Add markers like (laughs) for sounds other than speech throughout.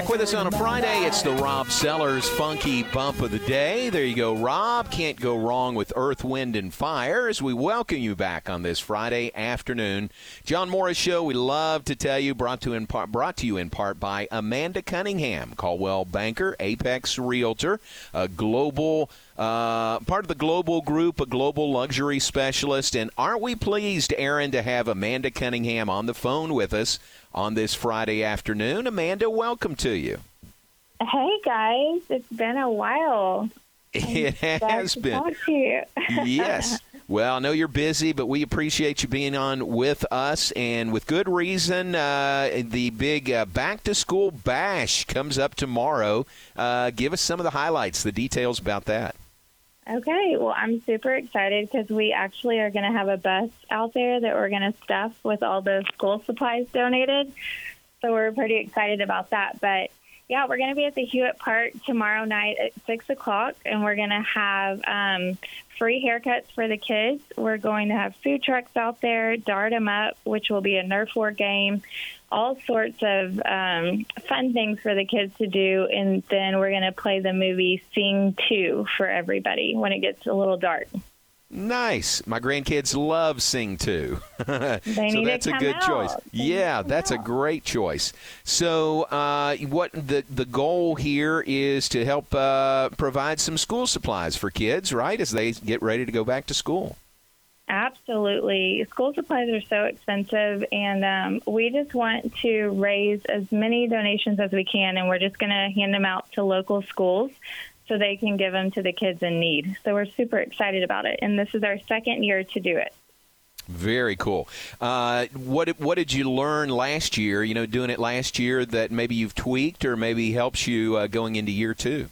Back with us on a Friday, it's the Rob Sellers Funky Bump of the Day. There you go, Rob. Can't go wrong with Earth, Wind, and Fire as we welcome you back on this Friday afternoon. John Morris Show, we love to tell you, brought to, in part, brought to you in part by Amanda Cunningham, Coldwell Banker, Apex Realtor, a global uh, part of the global group, a global luxury specialist. And aren't we pleased, Aaron, to have Amanda Cunningham on the phone with us on this Friday afternoon? Amanda, welcome to you. Hey guys, it's been a while. It (laughs) has been. talk to you. (laughs) yes. Well, I know you're busy, but we appreciate you being on with us, and with good reason. Uh, the big uh, back to school bash comes up tomorrow. Uh, give us some of the highlights, the details about that. Okay, well, I'm super excited because we actually are going to have a bus out there that we're going to stuff with all the school supplies donated. So we're pretty excited about that. But yeah, we're going to be at the Hewitt Park tomorrow night at six o'clock, and we're going to have um, free haircuts for the kids. We're going to have food trucks out there, dart 'em up, which will be a Nerf war game, all sorts of um, fun things for the kids to do, and then we're going to play the movie Sing Two for everybody when it gets a little dark. Nice. My grandkids love Sing Too. (laughs) so that's a good out. choice. They Yeah, that's a great choice. So, uh, what the the goal here is to help uh, provide some school supplies for kids, right, as they get ready to go back to school. Absolutely. School supplies are so expensive, and um, we just want to raise as many donations as we can, and we're just going to hand them out to local schools so they can give them to the kids in need. So we're super excited about it, and this is our second year to do it. Very cool. Uh, what did- what did you learn last year? You know, doing it last year that maybe you've tweaked or maybe helps you uh, going into year two.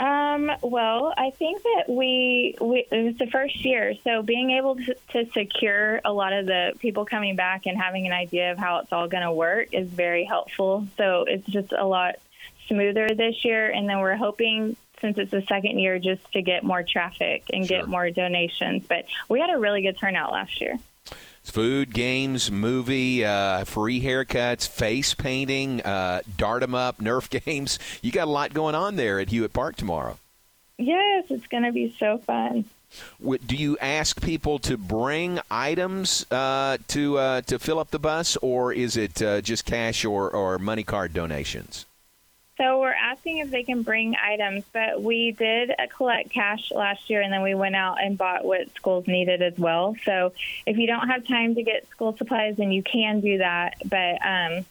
Um, well, I think that we, we it was the first year, so being able to, to secure a lot of the people coming back and having an idea of how it's all going to work is very helpful. So it's just a lot smoother this year, and then we're hoping since it's the second year just to get more traffic and Sure. get more donations. But we had a really good turnout last year. Food, games, movie, uh, free haircuts, face painting, uh, dart 'em up, Nerf (laughs) games. You got a lot going on there at Hewitt Park tomorrow. Yes, it's going to be so fun. Do you ask people to bring items uh, to uh, to fill up the bus, or is it uh, just cash or, or money card donations? So we're asking if they can bring items, but we did collect cash last year, and then we went out and bought what schools needed as well. So if you don't have time to get school supplies, then you can do that. But um,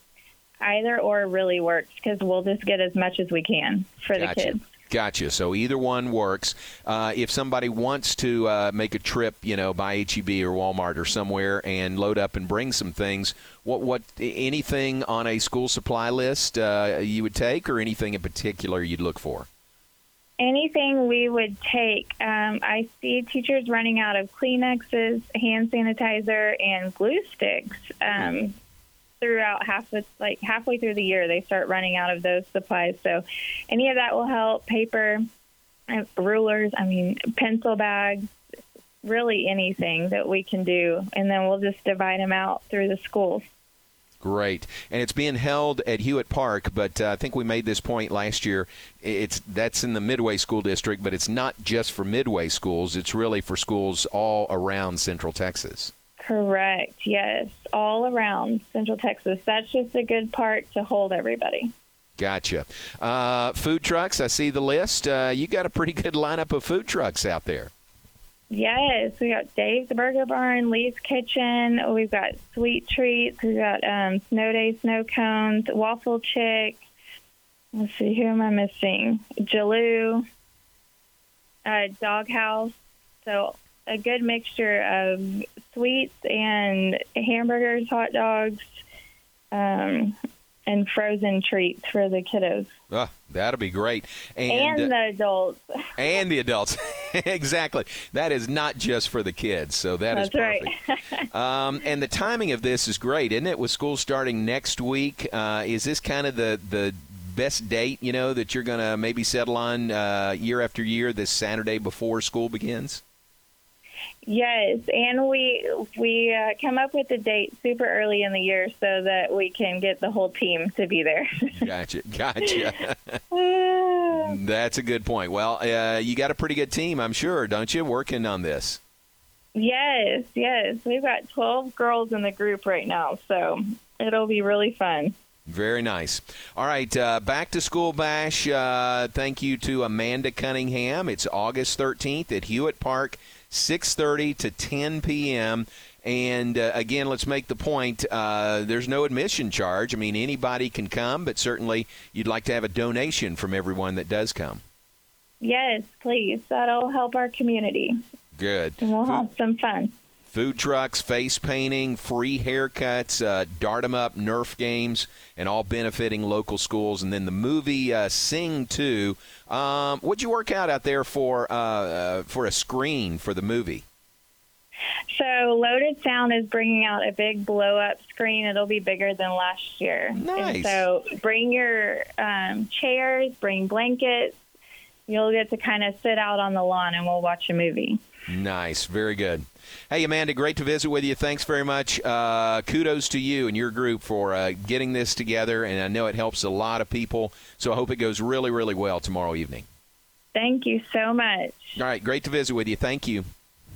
either or really works because we'll just get as much as we can for Gotcha. the kids. Gotcha. So either one works. Uh, if somebody wants to uh, make a trip, you know, by HEB or Walmart or somewhere and load up and bring some things, what what anything on a school supply list uh, you would take, or anything in particular you'd look for? Anything we would take. Um, I see teachers running out of Kleenexes, hand sanitizer, and glue sticks. Um, throughout half of, like halfway through the year, they start running out of those supplies. So, any of that will help. Paper, uh, rulers. I mean, pencil bags. Really, anything that we can do, and then we'll just divide them out through the schools. Great, and it's being held at Hewitt Park. But uh, I think we made this point last year. It's that's in the Midway School District, but it's not just for Midway schools. It's really for schools all around Central Texas. Correct. Yes, all around Central Texas. That's just a good part to hold everybody. Gotcha. Uh, food trucks. I see the list. Uh, you got a pretty good lineup of food trucks out there. Yes, we got Dave's Burger Barn, Lee's Kitchen. We've got sweet treats. We've got um, snow day snow cones, waffle chick. Let's see, who am I missing? Jaloo, uh, Doghouse. So a good mixture of sweets and hamburgers, hot dogs, um, and frozen treats for the kiddos Ah, that'll be great. and, And the adults. (laughs) and the adults. (laughs) exactly. That is not just for the kids. So that is That's perfect. right. (laughs) um, and the timing of this is great, isn't it? With school starting next week, uh, is this kind of the the best date you know that you're going to maybe settle on uh, year after year? This Saturday before school begins. Yes, and we we uh, come up with the date super early in the year so that we can get the whole team to be there. (laughs) Gotcha, gotcha. (laughs) That's a good point. Well, uh, you got a pretty good team, I'm sure, don't you? Working on this. yes, yes, we've got twelve girls in the group right now, so it'll be really fun. Very nice. All right, uh, back to school bash. Uh, thank you to Amanda Cunningham. It's August 13th at Hewitt Park, 6:30 to 10 p.m. And uh, again, let's make the point: uh, there's no admission charge. I mean, anybody can come, but certainly you'd like to have a donation from everyone that does come. Yes, please. That'll help our community, Good. and we'll have some fun. Food trucks, face painting, free haircuts, uh, dart 'em up, Nerf games, and all benefiting local schools. And then the movie uh, Sing 2. Um, what'd you work out out there for uh, uh, for a screen for the movie? So Loaded Sound is bringing out a big blow up screen. It'll be bigger than last year. Nice. And so bring your um, chairs, bring blankets. You'll get to kind of sit out on the lawn and we'll watch a movie. Nice, very good. Hey, Amanda, great to visit with you. Thanks very much. Uh, kudos to you and your group for uh, getting this together, and I know it helps a lot of people. So I hope it goes really, really well tomorrow evening. Thank you so much. All right, great to visit with you. Thank you.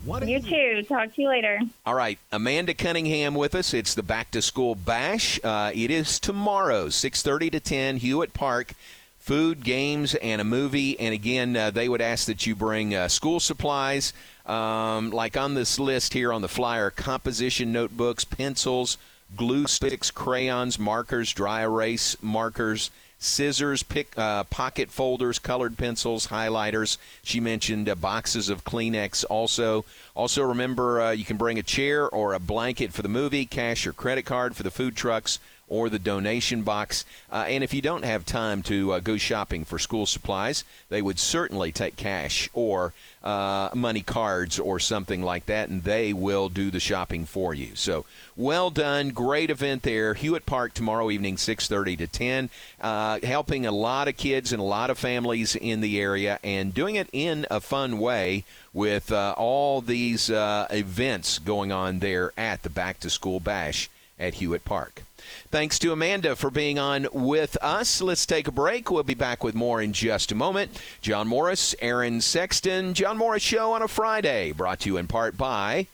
You too. Talk to you later. All right, Amanda Cunningham with us. It's the Back to School Bash. Uh, it is tomorrow, 6:30 to 10, Hewitt Park. Food, games, and a movie. And again, uh, they would ask that you bring uh, school supplies, um, like on this list here on the flyer: composition notebooks, pencils, glue sticks, crayons, markers, dry erase markers, scissors, pick, uh, pocket folders, colored pencils, highlighters. She mentioned uh, boxes of Kleenex also. Also, remember uh, you can bring a chair or a blanket for the movie, cash or credit card for the food trucks or the donation box. Uh, and if you don't have time to uh, go shopping for school supplies, they would certainly take cash or uh, money cards or something like that, and they will do the shopping for you. So, well done, great event there. Hewitt Park tomorrow evening, 6:30 to 10, uh, helping a lot of kids and a lot of families in the area, and doing it in a fun way with uh, all these uh, events going on there at the Back to School Bash at Hewitt Park. Thanks to Amanda for being on with us. Let's take a break. We'll be back with more in just a moment. John Morris, Aaron Sexton, John Morris Show on a Friday, brought to you in part by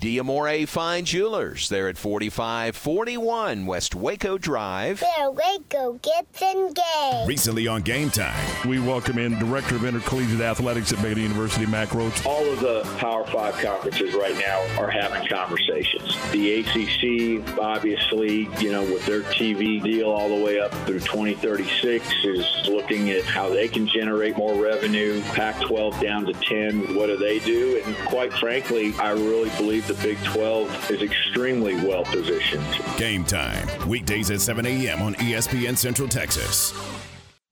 Diamore Fine Jewelers. They're at 4541 West Waco Drive. There, Waco gets engaged. Recently on Game Time, We welcome in Director of Intercollegiate Athletics at Baylor University, Mack Rhoades. all of the Power Five conferences right now are having conversations. The ACC, obviously, you know, with their TV deal all the way up through 2036, is looking at how they can generate more revenue. Pac 12 down to 10, what do they do? And quite frankly, I really believe the Big 12 is extremely well positioned. Game Time, weekdays at 7 a.m. on ESPN Central Texas.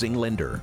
Lender.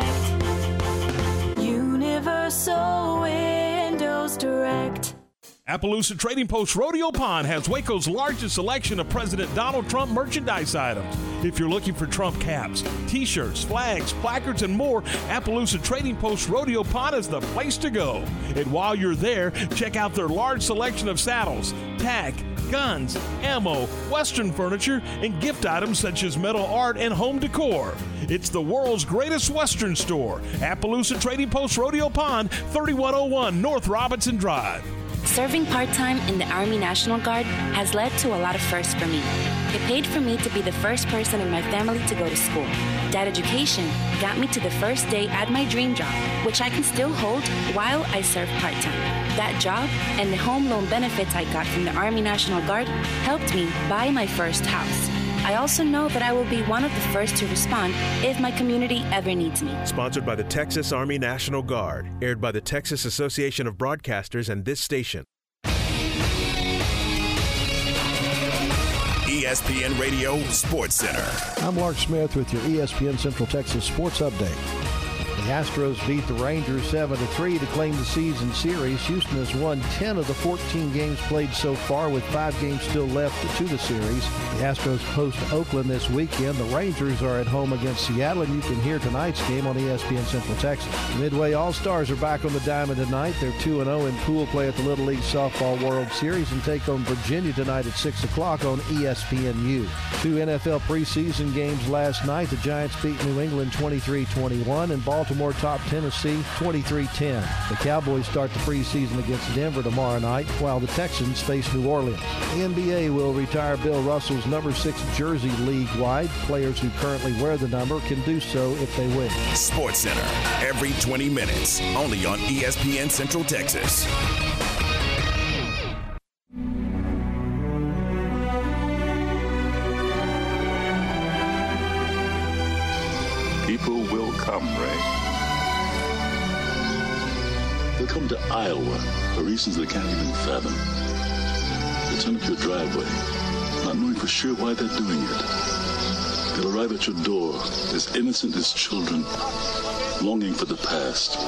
Universal Windows Direct. Appaloosa Trading Post Rodeo Pond has Waco's largest selection of President Donald Trump merchandise items. If you're looking for Trump caps, t shirts, flags, placards, and more, Appaloosa Trading Post Rodeo Pond is the place to go. And while you're there, check out their large selection of saddles, tack, guns, ammo, Western furniture, and gift items such as metal art and home decor. It's the world's greatest Western store, Appaloosa Trading Post Rodeo Pond, 3101 North Robinson Drive. Serving part time in the Army National Guard has led to a lot of firsts for me. It paid for me to be the first person in my family to go to school. That education got me to the first day at my dream job, which I can still hold while I serve part time. That job and the home loan benefits I got from the Army National Guard helped me buy my first house. I also know that I will be one of the first to respond if my community ever needs me. Sponsored by the Texas Army National Guard, aired by the Texas Association of Broadcasters and this station. ESPN Radio Sports Center. I'm Mark Smith with your ESPN Central Texas Sports Update. The Astros beat the Rangers 7 3 to claim the season series. Houston has won 10 of the 14 games played so far, with five games still left to the series. The Astros host Oakland this weekend. The Rangers are at home against Seattle, and you can hear tonight's game on ESPN Central Texas. Midway All Stars are back on the diamond tonight. They're 2 0 in pool play at the Little League Softball World Series and take on Virginia tonight at 6 o'clock on ESPNU. Two NFL preseason games last night. The Giants beat New England 23 21, and Baltimore Baltimore top Tennessee 23-10. The Cowboys start the preseason against Denver tomorrow night, while the Texans face New Orleans. The NBA will retire Bill Russell's number six jersey league-wide. Players who currently wear the number can do so if they wish. Sports Center, every 20 minutes, only on ESPN Central Texas. People will come, Ray. They'll come to Iowa for reasons they can't even fathom. They'll turn up your driveway, not knowing for sure why they're doing it. They'll arrive at your door as innocent as children, longing for the past.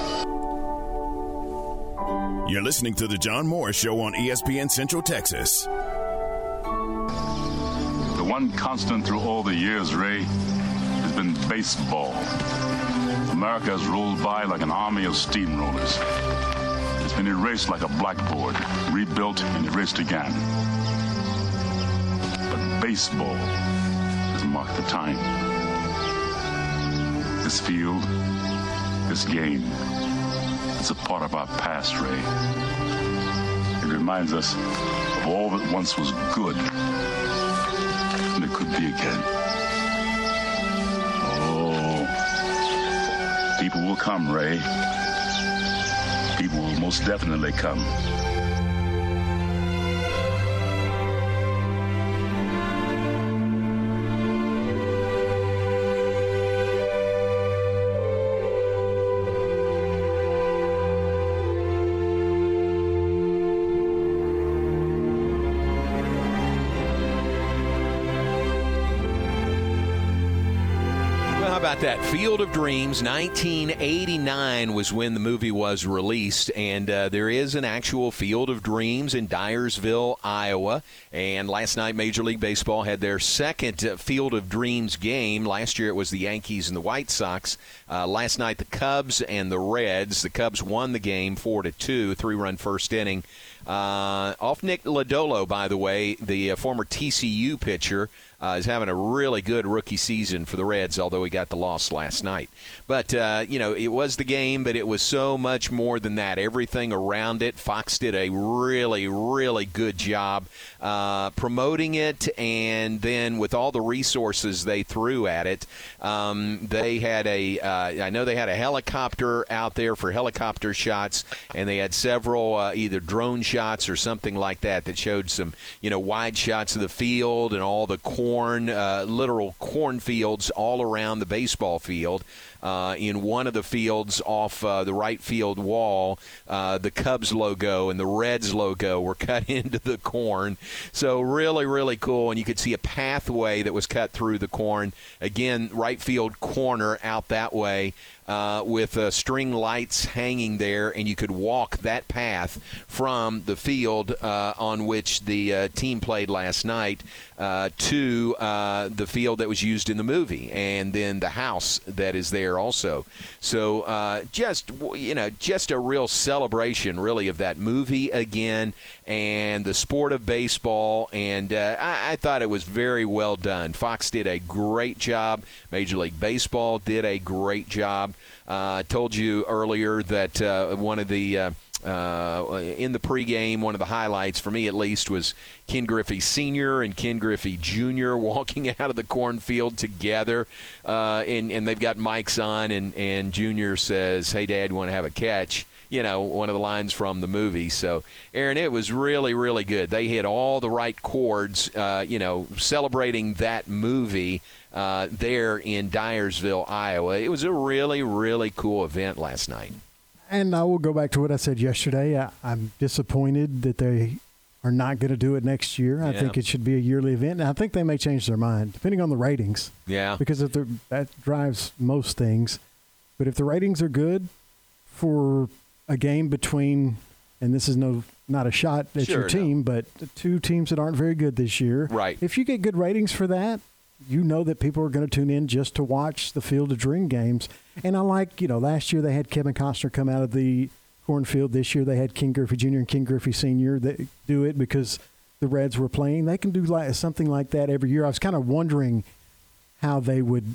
You're listening to The John Moore Show on ESPN Central Texas. The one constant through all the years, Ray, has been baseball. America has rolled by like an army of steamrollers. It's been erased like a blackboard, rebuilt and erased again. But baseball has marked the time. This field, this game, it's a part of our past, Ray. It reminds us of all that once was good, and it could be again. People will come, Ray. People will most definitely come. That? Field of Dreams, 1989 was when the movie was released, and uh, there is an actual Field of Dreams in Dyersville, Iowa. And last night, Major League Baseball had their second uh, Field of Dreams game. Last year, it was the Yankees and the White Sox. Uh, last night, the Cubs and the Reds. The Cubs won the game four to two, three-run first inning. Uh, off Nick Lodolo, by the way, the uh, former TCU pitcher. Uh, is having a really good rookie season for the Reds, although he got the loss last night. But, uh, you know, it was the game, but it was so much more than that. Everything around it, Fox did a really, really good job uh, promoting it, and then with all the resources they threw at it, um, they had a, uh, I know they had a helicopter out there for helicopter shots, and they had several either drone shots or something like that that showed some, you know, wide shots of the field and all the corn, uh, literal cornfields all around the baseball field. Uh, in one of the fields off uh, the right field wall, uh, the Cubs logo and the Reds logo were (laughs) cut into the corn. So, really, really cool. And you could see a pathway that was cut through the corn. Again, right field corner out that way. Uh, with uh, string lights hanging there, and you could walk that path from the field uh, on which the uh, team played last night uh, to uh, the field that was used in the movie, and then the house that is there also. So just you know, just a real celebration, really, of that movie again, and the sport of baseball. And I, I thought it was very well done. Fox did a great job. Major League Baseball did a great job. Uh, I told you earlier that uh, one of the uh, uh, in the pregame, one of the highlights for me at least was Ken Griffey Sr. and Ken Griffey Jr. (laughs) walking out of the cornfield together, uh, and and they've got mics on, and and Jr. says, "Hey, Dad, you want to have a catch?" You know, one of the lines from the movie. So, Aaron, it was really, really good. They hit all the right chords. Uh, you know, celebrating that movie uh, there in Dyersville, Iowa. It was a really, really cool event last night. And I will go back to what I said yesterday. I, am disappointed that they are not going to do it next year. I Yeah. think it should be a yearly event. And I think they may change their mind depending on the ratings. Yeah. Because if that drives most things. But if the ratings are good for a game between, and this is no not a shot at Sure, your no. team, but the two teams that aren't very good this year. Right. If you get good ratings for that, you know that people are going to tune in just to watch the Field of Dream games. And I like, you know, last year they had Kevin Costner come out of the cornfield. This year they had Ken Griffey Jr. and Ken Griffey Sr. that do it because the Reds were playing. They can do like something like that every year. I was kind of wondering how they would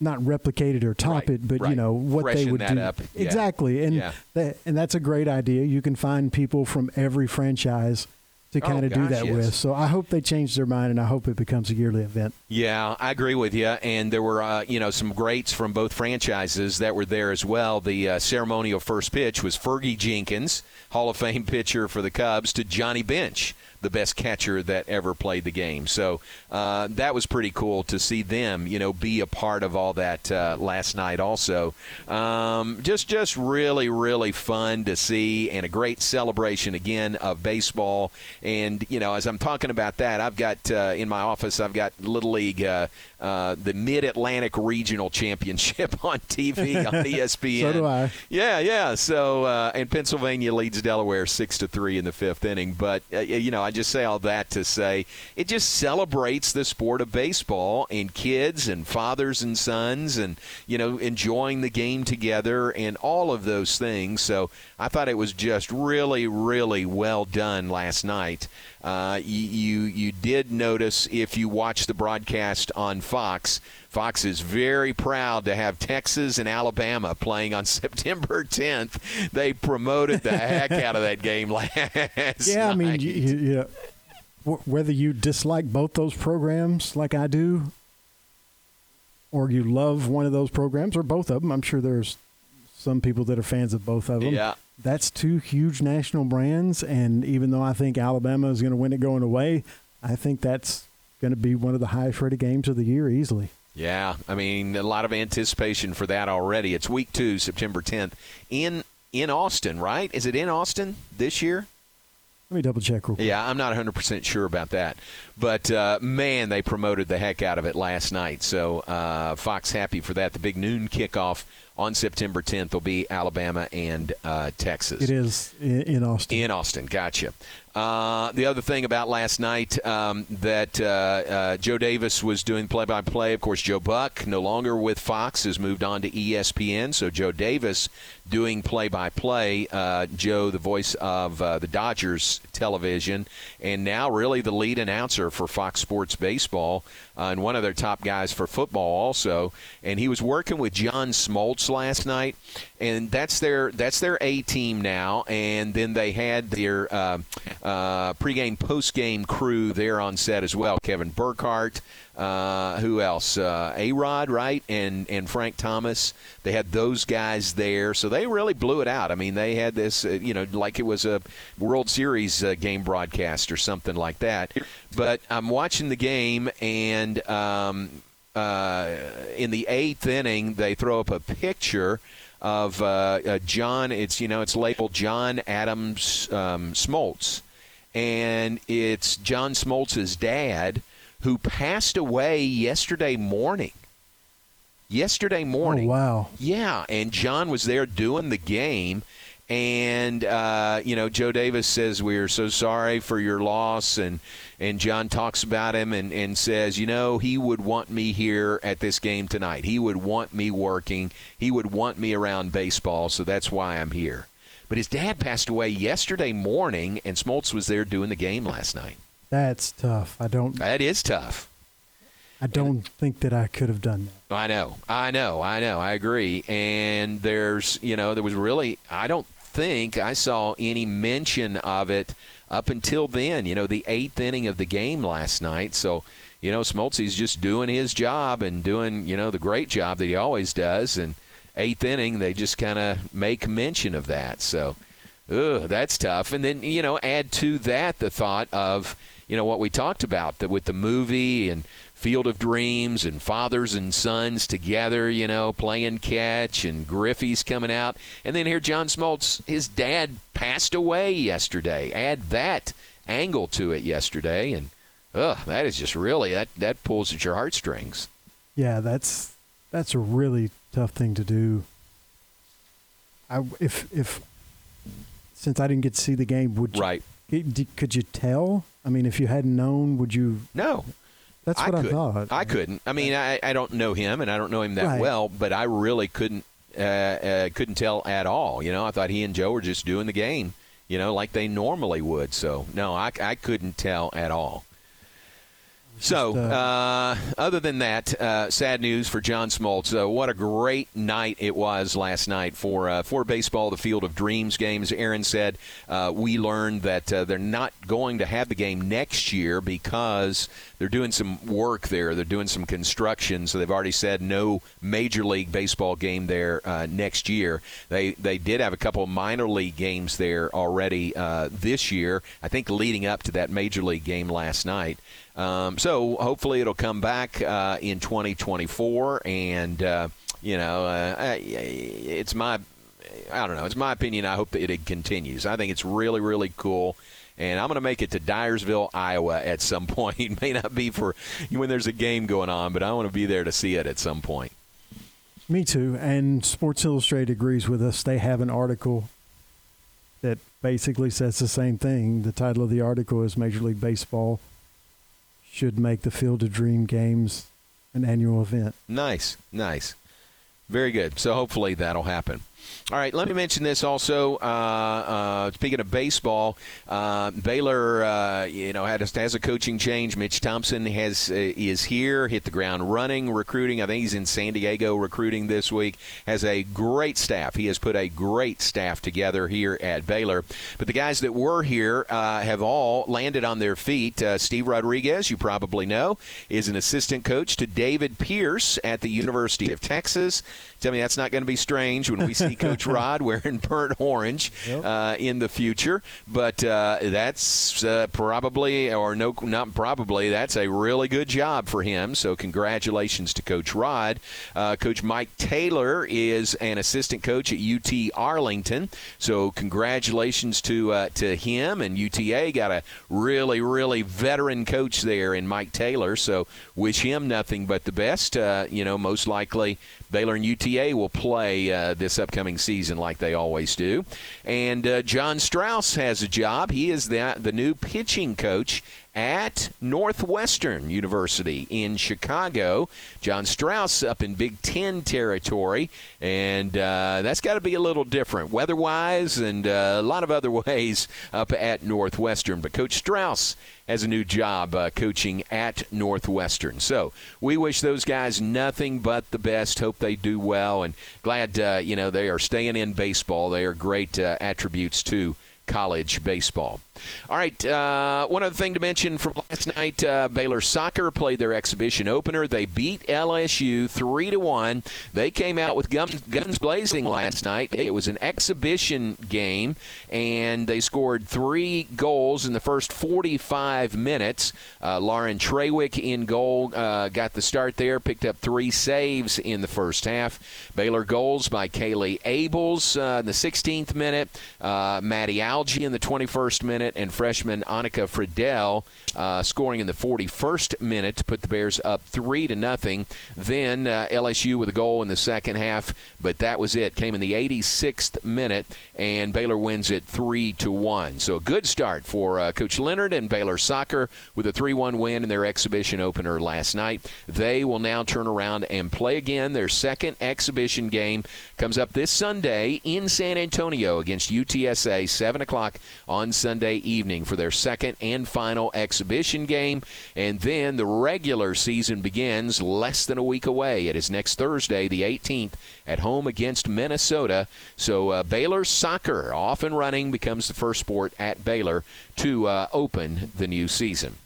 not replicate it or top Right, it, but you know what they would do yeah. exactly. And Yeah. that, and that's a great idea. You can find people from every franchise to Oh, kind of do gosh, that yes. with. So I hope they change their mind, and I hope it becomes a yearly event. Yeah, I agree with you. And there were, uh, you know, some greats from both franchises that were there as well. The uh, ceremonial first pitch was Fergie Jenkins, Hall of Fame (laughs) pitcher for the Cubs, to Johnny Bench, the best catcher that ever played the game. So uh, that was pretty cool to see them, you know, be a part of all that uh, last night. Also, um, just just really really fun to see, and a great celebration again of baseball. And you know, as I'm talking about that, I've got uh, in my office, I've got Little League. Uh, the Mid Atlantic Regional Championship (laughs) on TV (laughs) on ESPN. So do I. Yeah, yeah. So, uh, and Pennsylvania leads Delaware six to three in the fifth inning. But uh, you know, I just say all that to say it just celebrates the sport of baseball and kids and fathers and sons and you know enjoying the game together and all of those things. So I thought it was just really, really well done last night. Uh, you, you did notice if you watch the broadcast on Fox. Fox is very proud to have Texas and Alabama playing on (laughs) September 10th. They promoted the heck out of that game (laughs) last yeah, I mean, night. you, you, know, wh- whether you dislike both those programs like I do, or you love one of those programs or both of them, I'm sure there's some people that are fans of both of them. Yeah. That's two huge national brands, and even though I think Alabama is going to win it going away, I think that's going to be one of the highest rated games of the year easily. Yeah, I mean a lot of anticipation for that already. It's week two, September 10th, in in Austin, right? Is it in Austin this year? Let me double check real quick. Yeah, I'm not 100% sure about that. But, uh, man, they promoted the heck out of it last night. So, uh, Fox happy for that. The big noon kickoff on September 10th will be Alabama and uh, Texas. It is in, in Austin. In Austin, gotcha. Uh, the other thing about last night um, that uh, uh, Joe Davis was doing play-by-play. Of course, Joe Buck, no longer with Fox, has moved on to ESPN. So Joe Davis doing play-by-play. Uh, Joe, the voice of uh, the Dodgers television, and now really the lead announcer for Fox Sports Baseball, uh, and one of their top guys for football also. And he was working with John Smoltz last night, and that's their that's their A team now. And then they had their uh, uh, pregame, postgame crew there on set as well. Kevin Burkhardt, uh, who else? Uh, A Rod, right, and and Frank Thomas. They had those guys there, so they really blew it out. I mean, they had this, uh, you know, like it was a World Series uh, game broadcast or something like that. But I'm watching the game and. Um, uh, in the eighth inning, they throw up a picture of John. It's you know it's labeled John Adams um, Smoltz, and it's John Smoltz's dad who passed away yesterday morning. Yesterday morning. Oh, wow. Yeah, and John was there doing the game. And uh, you know, Joe Davis says we're so sorry for your loss, and and John talks about him and, and says, you know, he would want me here at this game tonight. He would want me working. He would want me around baseball, so that's why I'm here. But his dad passed away yesterday morning, and Smoltz was there doing the game last night. That's tough. I don't. That is tough. I don't think that I could have done that. I know, I know, I know. I agree. And there's, you know, there was really, I don't think I saw any mention of it up until then. You know, the eighth inning of the game last night. So, you know, Smoltzy's just doing his job and doing, you know, the great job that he always does. And eighth inning, they just kind of make mention of that. So, ugh, that's tough. And then, you know, add to that the thought of, you know, what we talked about that with the movie and Field of Dreams and fathers and sons together, you know, playing catch and Griffey's coming out. And then here, John Smoltz, his dad passed away yesterday. Add that angle to it yesterday, and ugh, that is just really that that pulls at your heartstrings. Yeah, that's that's a really tough thing to do. I if if since I didn't get to see the game, would you, right? Could you tell? I mean, if you hadn't known, would you? No. That's what I, couldn't. thought. I couldn't. I mean, I, I don't know him, and I don't know him that Right. well, but I really couldn't uh, uh, couldn't tell at all. You know, I thought he and Joe were just doing the game, you know, like they normally would. So no, I, I couldn't tell at all. So, uh, other than that, uh, sad news for John Smoltz. Uh, what a great night it was last night for uh, for baseball, the Field of Dreams games. Aaron said uh, we learned that uh, they're not going to have the game next year because they're doing some work there. They're doing some construction, so they've already said no Major League Baseball game there uh, next year. They they did have a couple of minor league games there already uh, this year. I think leading up to that Major League game last night. Um, so hopefully it'll come back uh, in 2024, and uh, you know, uh, it's my I don't know. It's my opinion. I hope that it continues. I think it's really really cool. And I'm going to make it to Dyersville, Iowa at some (laughs) point. It may not be for when there's a game going on, but I want to be there to see it at some point. Me too. And Sports Illustrated agrees with us. They have an article that basically says the same thing. The title of the article is Major League Baseball should make the Field of Dream games an annual event. Nice, nice. Very good. So hopefully that'll happen. All right, let me mention this also. Uh, uh, speaking of baseball, uh, Baylor, uh, you know, had a, has a coaching change. Mitch Thompson has uh, is here, hit the ground running, recruiting. I think he's in San Diego recruiting this week. Has a great staff. He has put a great staff together here at Baylor. But the guys that were here uh, have all landed on their feet. Steve Rodriguez, you probably know, is an assistant coach to David Pierce at the University of Texas. Tell me that's not going to be strange when we see (laughs) Coach Rod wearing burnt orange uh, in the future. But uh, that's uh, probably, or no, not probably, that's a really good job for him. So congratulations to Coach Rod. Uh, coach Mike Taylor is an assistant coach at UT Arlington. So congratulations to uh, to him and UTA got a really really veteran coach there in Mike Taylor. So wish him nothing but the best. Uh, you know, most likely Baylor and UTA will play uh, this upcoming season like they always do. And uh, John Strauss has a job. He is the, the new pitching coach at Northwestern University in Chicago. John Strauss up in Big Ten territory, and uh, that's got to be a little different weather wise and uh, a lot of other (laughs) ways up at Northwestern. But Coach Strauss has a new job uh, coaching at Northwestern. So we wish those guys nothing but the best. Hope they do well, and glad uh, you know they are staying in baseball. They are great uh, attributes to college baseball. All right, uh, one other thing to mention from last night: uh, Baylor soccer played their exhibition opener. They beat LSU three to one. They came out with guns, guns blazing last night. It was an exhibition game, and they scored three goals in the first 45 minutes. Uh, Lauren Trawick in goal uh, got the start there, picked up three saves in the first half. Baylor goals by Kaylee Abels uh, in the 16th minute, uh, Maddie Algie in the 21st minute and freshman Annika Friedel uh, scoring in the 41st minute to put the Bears up three to nothing. Then uh, LSU with a goal in the second half, but that was it. Came in the 86th minute, and Baylor wins it three to one. So a good start for uh, Coach Leonard and Baylor soccer with a 3-1 win in their exhibition opener last night. They will now turn around and play again. Their second exhibition game comes up this Sunday in San Antonio against UTSA, 7 o'clock on Sunday evening for their second and final exhibition game. And then the regular season begins less than a week away. It is next Thursday, the 18th, at home against Minnesota. So uh, Baylor soccer, off and running, becomes the first sport at Baylor to uh, open the new season.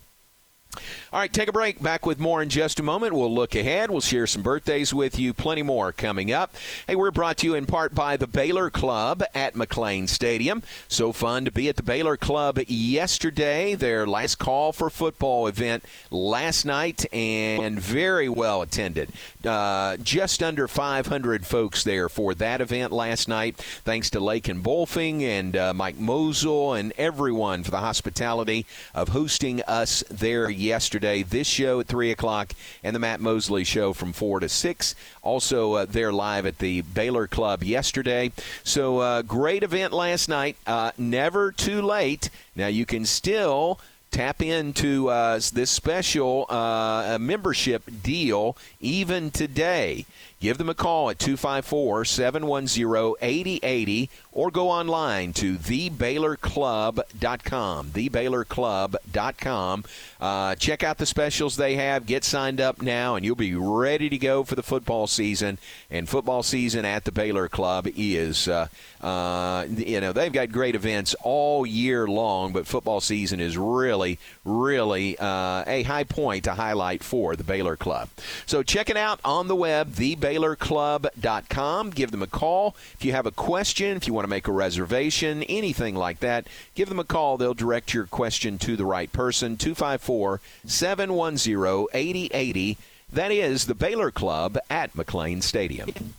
All right, take a break. Back with more in just a moment. We'll look ahead. We'll share some birthdays with you. Plenty more coming up. Hey, we're brought to you in part by the Baylor Club at McLane Stadium. So fun to be at the Baylor Club yesterday. Their last call for football event last night and very well attended. Uh, just under 500 folks there for that event last night. Thanks to Lake and Bolfing and uh, Mike Mosel and everyone for the hospitality of hosting us there yesterday. This show at 3 o'clock and the Matt Mosley show from 4 to 6. Also, uh, they're live at the Baylor Club yesterday. So, uh, great event last night. Uh, never too late. Now, you can still tap into uh, this special uh, membership deal even today. Give them a call at 254 710 8080 or go online to thebaylorclub.com. Thebaylorclub.com. Uh, check out the specials they have. Get signed up now, and you'll be ready to go for the football season. And football season at the Baylor Club is, uh, uh, you know, they've got great events all year long, but football season is really, really uh, a high point to highlight for the Baylor Club. So check it out on the web, thebaylorclub.com. Give them a call if you have a question, if you want to make a reservation, anything like that. Give them a call. They'll direct your question to the right person. 254 710 8080. That is the Baylor Club at McLane Stadium.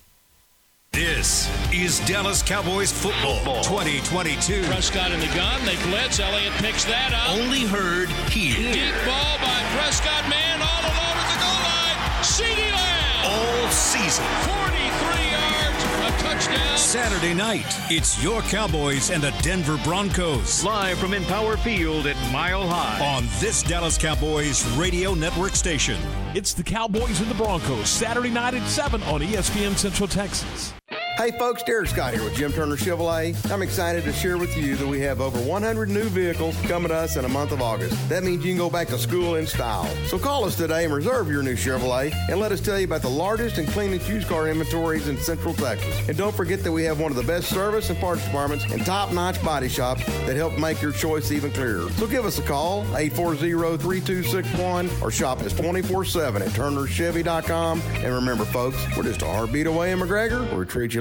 This is Dallas Cowboys football 2022. Prescott in the gun. They blitz. Elliott picks that up. Only heard here. Deep ball by Prescott. Man all alone at the goal line. CeeDee Lamb. All season. 43 yards. A touchdown. Saturday night, it's your Cowboys and the Denver Broncos. Live from Empower Field at Mile High. On this Dallas Cowboys radio network station. It's the Cowboys and the Broncos, Saturday night at 7 on ESPN Central Texas. Hey folks, Derek Scott here with Jim Turner Chevrolet. I'm excited to share with you that we have over 100 new vehicles coming to us in a month of August. That means you can go back to school in style. So call us today and reserve your new Chevrolet and let us tell you about the largest and cleanest used car inventories in Central Texas. And don't forget that we have one of the best service and parts departments and top-notch body shops that help make your choice even clearer. So give us a call, 840-3261 or shop us 24-7 at turnerchevy.com. And remember folks, we're just a heartbeat away in McGregor. We'll treat you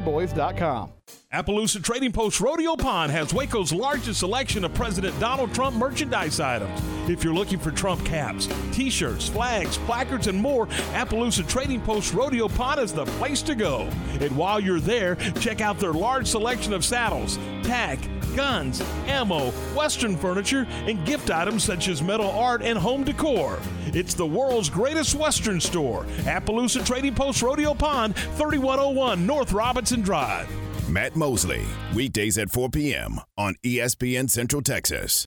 pioneerboys.com. Appaloosa Trading Post Rodeo Pond has Waco's largest selection of President Donald Trump merchandise items. If you're looking for Trump caps, t shirts, flags, placards, and more, Appaloosa Trading Post Rodeo Pond is the place to go. And while you're there, check out their large selection of saddles, tack, guns, ammo, Western furniture, and gift items such as metal art and home decor. It's the world's greatest Western store, Appaloosa Trading Post Rodeo Pond, 3101 North Robinson Drive. Matt Mosley, weekdays at 4 p.m. on ESPN Central Texas.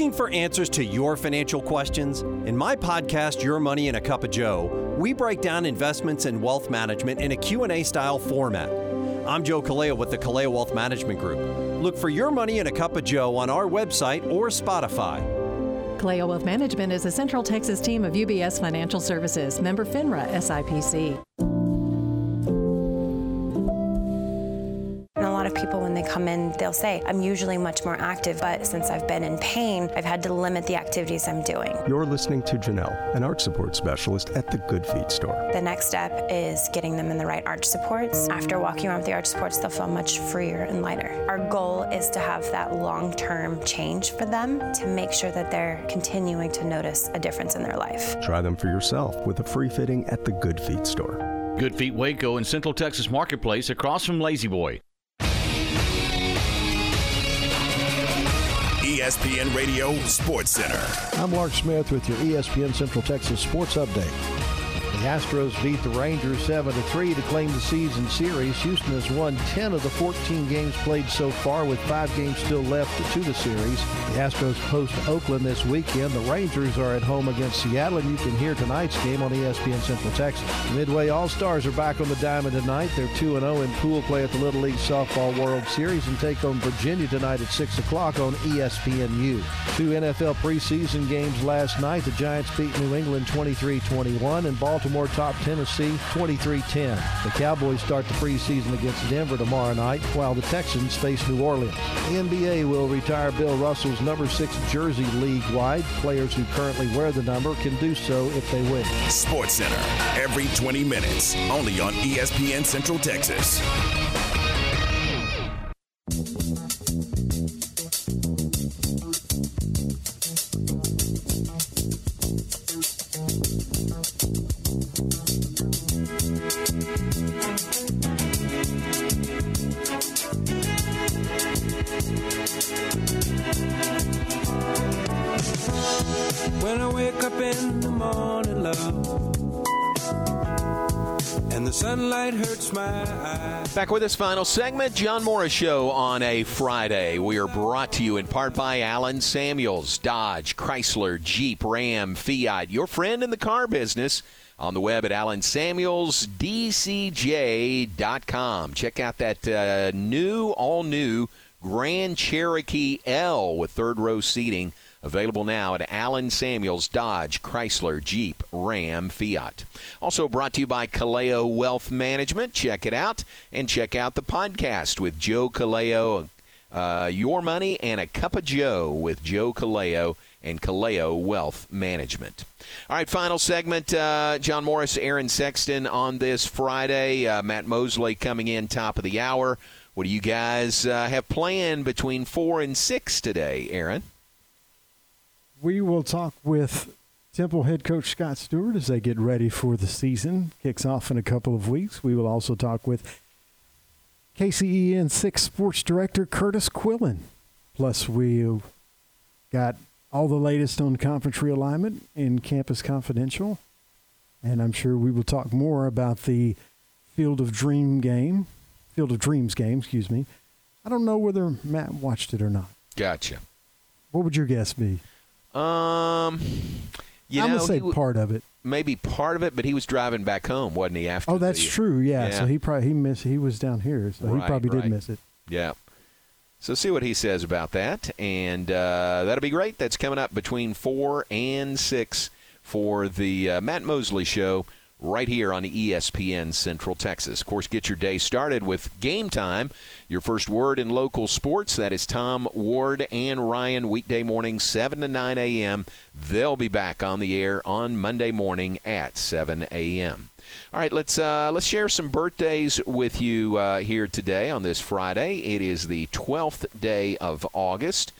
Looking for answers to your financial questions? In my podcast Your Money in a Cup of Joe, we break down investments and wealth management in a Q&A style format. I'm Joe Kaleo with the Kaleo Wealth Management Group. Look for Your Money in a Cup of Joe on our website or Spotify. Kaleo Wealth Management is a Central Texas team of UBS Financial Services, member FINRA SIPC. Come in, they'll say, I'm usually much more active, but since I've been in pain, I've had to limit the activities I'm doing. You're listening to Janelle, an arch support specialist at the Good Feet store. The next step is getting them in the right arch supports. After walking around with the arch supports, they'll feel much freer and lighter. Our goal is to have that long term change for them to make sure that they're continuing to notice a difference in their life. Try them for yourself with a free fitting at the Good Feet store. Good Feet Waco in Central Texas Marketplace across from La-Z-Boy. ESPN Radio Sports Center. I'm Mark Smith with your ESPN Central Texas Sports Update. The Astros beat the Rangers 7 3 to claim the season series. Houston has won 10 of the 14 games played so far, with five games still left to the series. The Astros host Oakland this weekend. The Rangers are at home against Seattle, and you can hear tonight's game on ESPN Central Texas. Midway All Stars are back on the diamond tonight. They're 2 0 in pool play at the Little League Softball World Series and take on Virginia tonight at 6 o'clock on ESPNU. Two NFL preseason games last night. The Giants beat New England 23 21, and Baltimore topped Tennessee 23 10. The Cowboys start the preseason against Denver tomorrow night, while the Texans face New Orleans. The NBA will retire Bill Russell's number six jersey league wide. Players who currently wear the number can do so if they wish. Sports Center, every 20 minutes, only on ESPN Central Texas. And the sunlight hurts my eyes. Back with this final segment, John Morris Show on a Friday. We are brought to you in part by Alan Samuels, Dodge, Chrysler, Jeep, Ram, Fiat, your friend in the car business. On the web at alansamuelsdcj.com. Check out that uh, new, all new Grand Cherokee L with third row seating. Available now at Alan Samuels, Dodge, Chrysler, Jeep, Ram, Fiat. Also brought to you by Kaleo Wealth Management. Check it out and check out the podcast with Joe Kaleo, uh, Your Money and a Cup of Joe with Joe Kaleo and Kaleo Wealth Management. All right, final segment. Uh, John Morris, Aaron Sexton on this Friday. Uh, Matt Mosley coming in top of the hour. What do you guys uh, have planned between four and six today, Aaron? We will talk with Temple head coach Scott Stewart as they get ready for the season. Kicks off in a couple of weeks. We will also talk with KCEN 6 sports director Curtis Quillen. Plus, we've got all the latest on conference realignment in Campus Confidential. And I'm sure we will talk more about the Field of Dream game, Field of Dreams game, excuse me. I don't know whether Matt watched it or not. Gotcha. What would your guess be? Um, you I'm know, gonna say w- part of it. maybe part of it, but he was driving back home, wasn't he? After Oh, that's the- true. Yeah. Yeah. So he probably he missed. He was down here, so he probably right. did miss it. Yeah. So see what he says about that, and uh, that'll be great. That's coming up between four and six for the uh, Matt Mosley Show right here on ESPN Central Texas. Of course, get your day started with Game Time, your first word in local sports. That is Tom Ward and Ryan weekday morning, seven to nine a.m. They'll be back on the air on Monday morning at seven a.m. All right, let's uh, let's share some birthdays with you uh, here today on this Friday. It is the 12th day of August.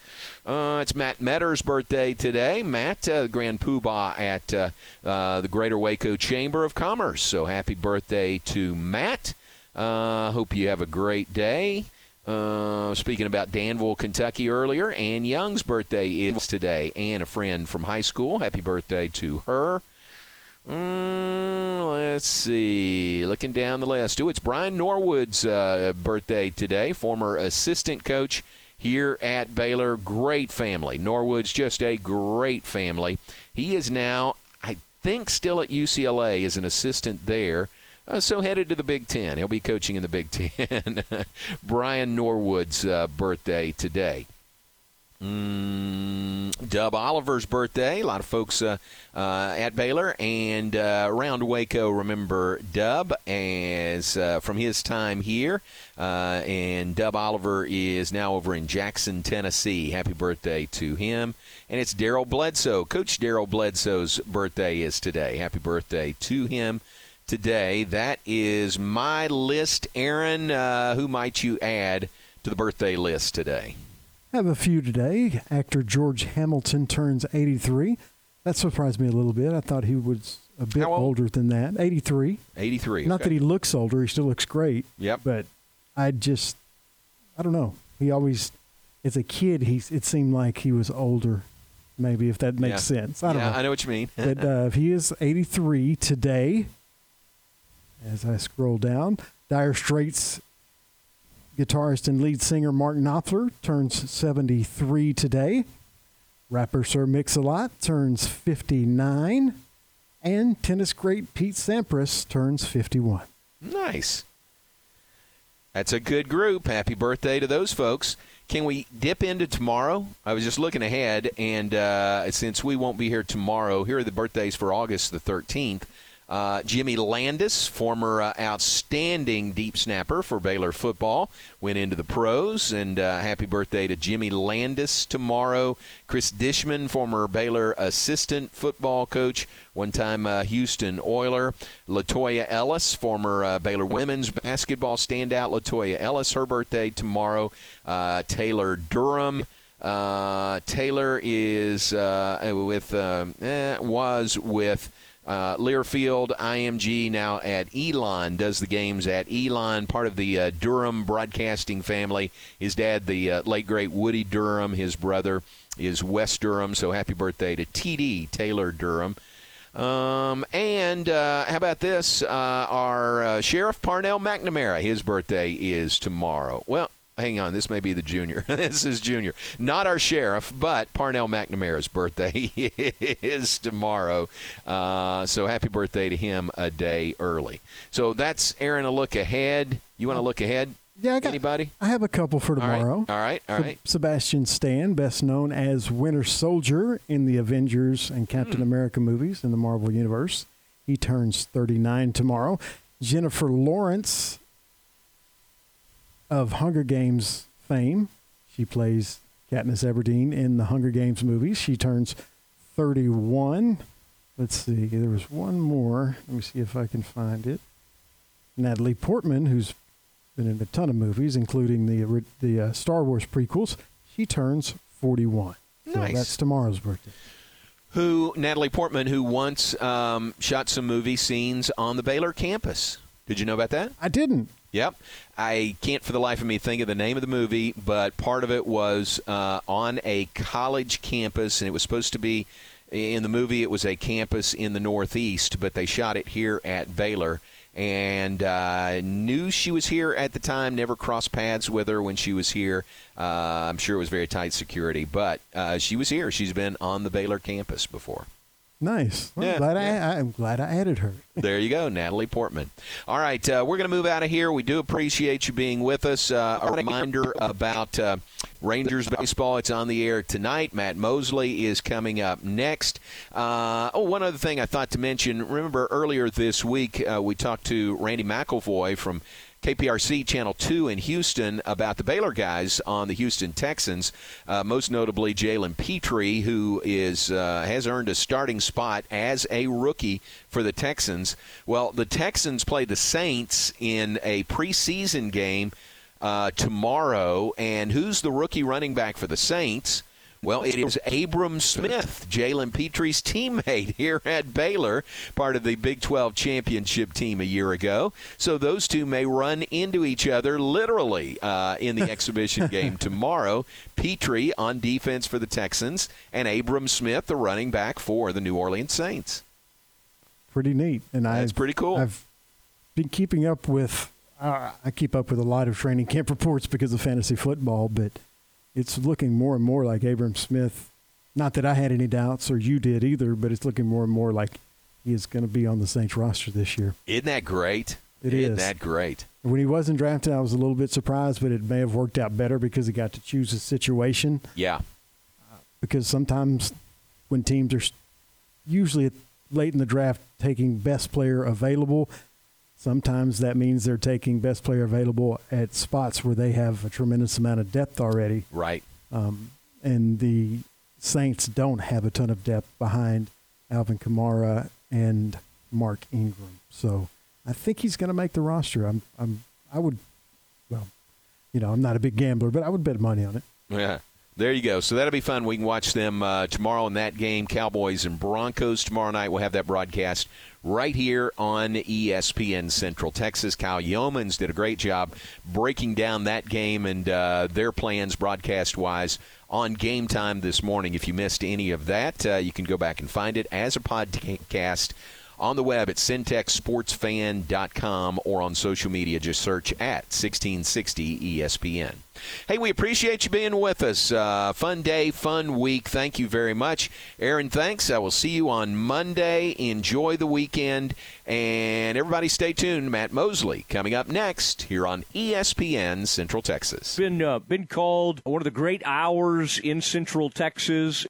Uh, it's Matt Meadors' birthday today. Matt, uh, Grand Poobah at uh, uh, the Greater Waco Chamber of Commerce. So happy birthday to Matt. Uh, hope you have a great day. Uh, speaking about Danville, Kentucky earlier, Ann Young's birthday is today. Ann, a friend from high school. Happy birthday to her. Mm, let's see. Looking down the list. Oh, it's Brian Norwood's uh, birthday today. Former assistant coach here at Baylor. Great family. Norwood's just a great family. He is now, I think, still at UCLA as an assistant there. Uh, so headed to the Big Ten. He'll be coaching in the Big (laughs) Ten. Brian Norwood's uh, birthday today. Mm, Dub Oliver's birthday. A lot of folks uh, uh, at Baylor and uh, around Waco remember Dub as uh, from his time here. Uh, and Dub Oliver is now over in Jackson, Tennessee. Happy birthday to him. And it's Daryl Bledsoe. Coach Daryl Bledsoe's birthday is today. Happy birthday to him today. That is my list. Aaron, uh, who might you add to the birthday list today? Have a few today. Actor George Hamilton turns 83. That surprised me a little bit. I thought he was a bit old? older than that. 83. 83. Not okay. that he looks older. He still looks great. Yep. But I just, I don't know. He always, as a kid, he it seemed like he was older. Maybe if that makes Yeah. sense. I don't yeah, know. I know what you mean. (laughs) but uh, he is 83 today. As I scroll down, Dire Straits guitarist and lead singer Mark Knopfler turns 73 today. Rapper Sir Mix-a-Lot turns 59. And tennis great Pete Sampras turns 51. Nice. That's a good group. Happy birthday to those folks. Can we dip into tomorrow? I was just looking ahead, and uh, since we won't be here tomorrow, here are the birthdays for August the 13th. Uh, Jimmy Landes, former uh, outstanding deep snapper for Baylor football, went into the pros. And uh, happy birthday to Jimmy Landes tomorrow. Cris Dishman, former Baylor assistant football coach, one time uh, Houston Oiler. Latoya Ellis, former uh, Baylor women's basketball standout. Latoya Ellis, her birthday tomorrow. Uh, Taylor Durham. Taylor is with um eh, was with uh, Learfield IMG now at Elon does the games at Elon, part of the uh, Durham broadcasting family. His dad, the uh, late great Woody Durham, his brother is Wes Durham. So happy birthday to TD Taylor Durham. Um, and uh, how about this? Uh, our uh, Sheriff Parnell McNamara, his birthday is tomorrow. Well, hang on, this may be the junior. (laughs) this is junior. Not our sheriff, but Parnell McNamara's birthday (laughs) is tomorrow. Uh, so happy birthday to him a day early. So that's Aaron. A look ahead. You want to look ahead? Yeah, I got, Anybody? I have a couple for tomorrow. All right. All Seb- right. Sebastian Stan, best known as Winter Soldier in the Avengers and Captain Hmm. America movies in the Marvel Universe. He turns 39 tomorrow. Jennifer Lawrence of Hunger Games fame. She plays Katniss Everdeen in the Hunger Games movies. She turns 31. Let's see, there was one more. Let me see if I can find it. Natalie Portman, who's been in a ton of movies, including the the uh, Star Wars prequels. She turns 41. So Nice. that's tomorrow's birthday. Who Natalie Portman, who once um, shot some movie scenes on the Baylor campus. Did you know about that? I didn't. Yep. I can't for the life of me think of the name of the movie, but part of it was uh, on a college campus, and it was supposed to be in the movie, it was a campus in the Northeast, but they shot it here at Baylor. And uh, knew she was here at the time, never crossed paths with her when she was here. Uh, I'm sure it was very tight security, but uh, she was here. She's been on the Baylor campus before. Nice. Well, Yeah, I'm glad yeah. I, I'm glad I added her. (laughs) There you go, Natalie Portman. All right, uh, we're going to move out of here. We do appreciate you being with us. Uh, a reminder about uh, Rangers baseball. It's on the air tonight. Matt Mosley is coming up next. Uh, oh, one other thing I thought to mention. Remember earlier this week uh, we talked to Randy McIlvoy from KPRC Channel 2 in Houston about the Baylor guys on the Houston Texans, uh, most notably Jalen Pitre, who is uh, has earned a starting spot as a rookie for the Texans. Well, the Texans play the Saints in a preseason game uh, tomorrow, and who's the rookie running back for the Saints? Well, it is Abram Smith, Jalen Pitre's teammate here at Baylor, part of the Big 12 championship team a year ago. So those two may run into each other literally uh, in the (laughs) exhibition game tomorrow. Pitre on defense for the Texans, and Abram Smith, the running back for the New Orleans Saints. Pretty neat. And That's I've, pretty cool. I've been keeping up with. Uh, I keep up with a lot of training camp (laughs) reports because of fantasy football, but it's looking more and more like Abram Smith. Not that I had any doubts or you did either, but it's looking more and more like he is going to be on the Saints roster this year. Isn't that great? It Isn't is. that great? When he wasn't drafted, I was a little bit surprised, but it may have worked out better because he got to choose his situation. Yeah. Because sometimes when teams are usually late in the draft taking best player available, sometimes that means they're taking best player available at spots where they have a tremendous amount of depth already. Right. Um, and the Saints don't have a ton of depth behind Alvin Kamara and Mark Ingram. So I think he's going to make the roster. I'm, I'm, I would, well, you know, I'm not a big gambler, but I would bet money on it. Yeah. There you go. So that'll be fun. We can watch them uh, tomorrow in that game, Cowboys and Broncos. Tomorrow night, we'll have that broadcast right here on ESPN Central Texas. Kyle Yeomans did a great job breaking down that game and uh, their plans broadcast wise on game time this morning. If you missed any of that, uh, you can go back and find it as a podcast on the web at centexsportsfan.com or on social media. Just search at 1660 ESPN. Hey, we appreciate you being with us. Uh, fun day, fun week. Thank you very much. Aaron, thanks. I will see you on Monday. Enjoy the weekend. And everybody stay tuned. Matt Mosley coming up next here on ESPN Central Texas. Been uh, been called one of the great hours in Central Texas.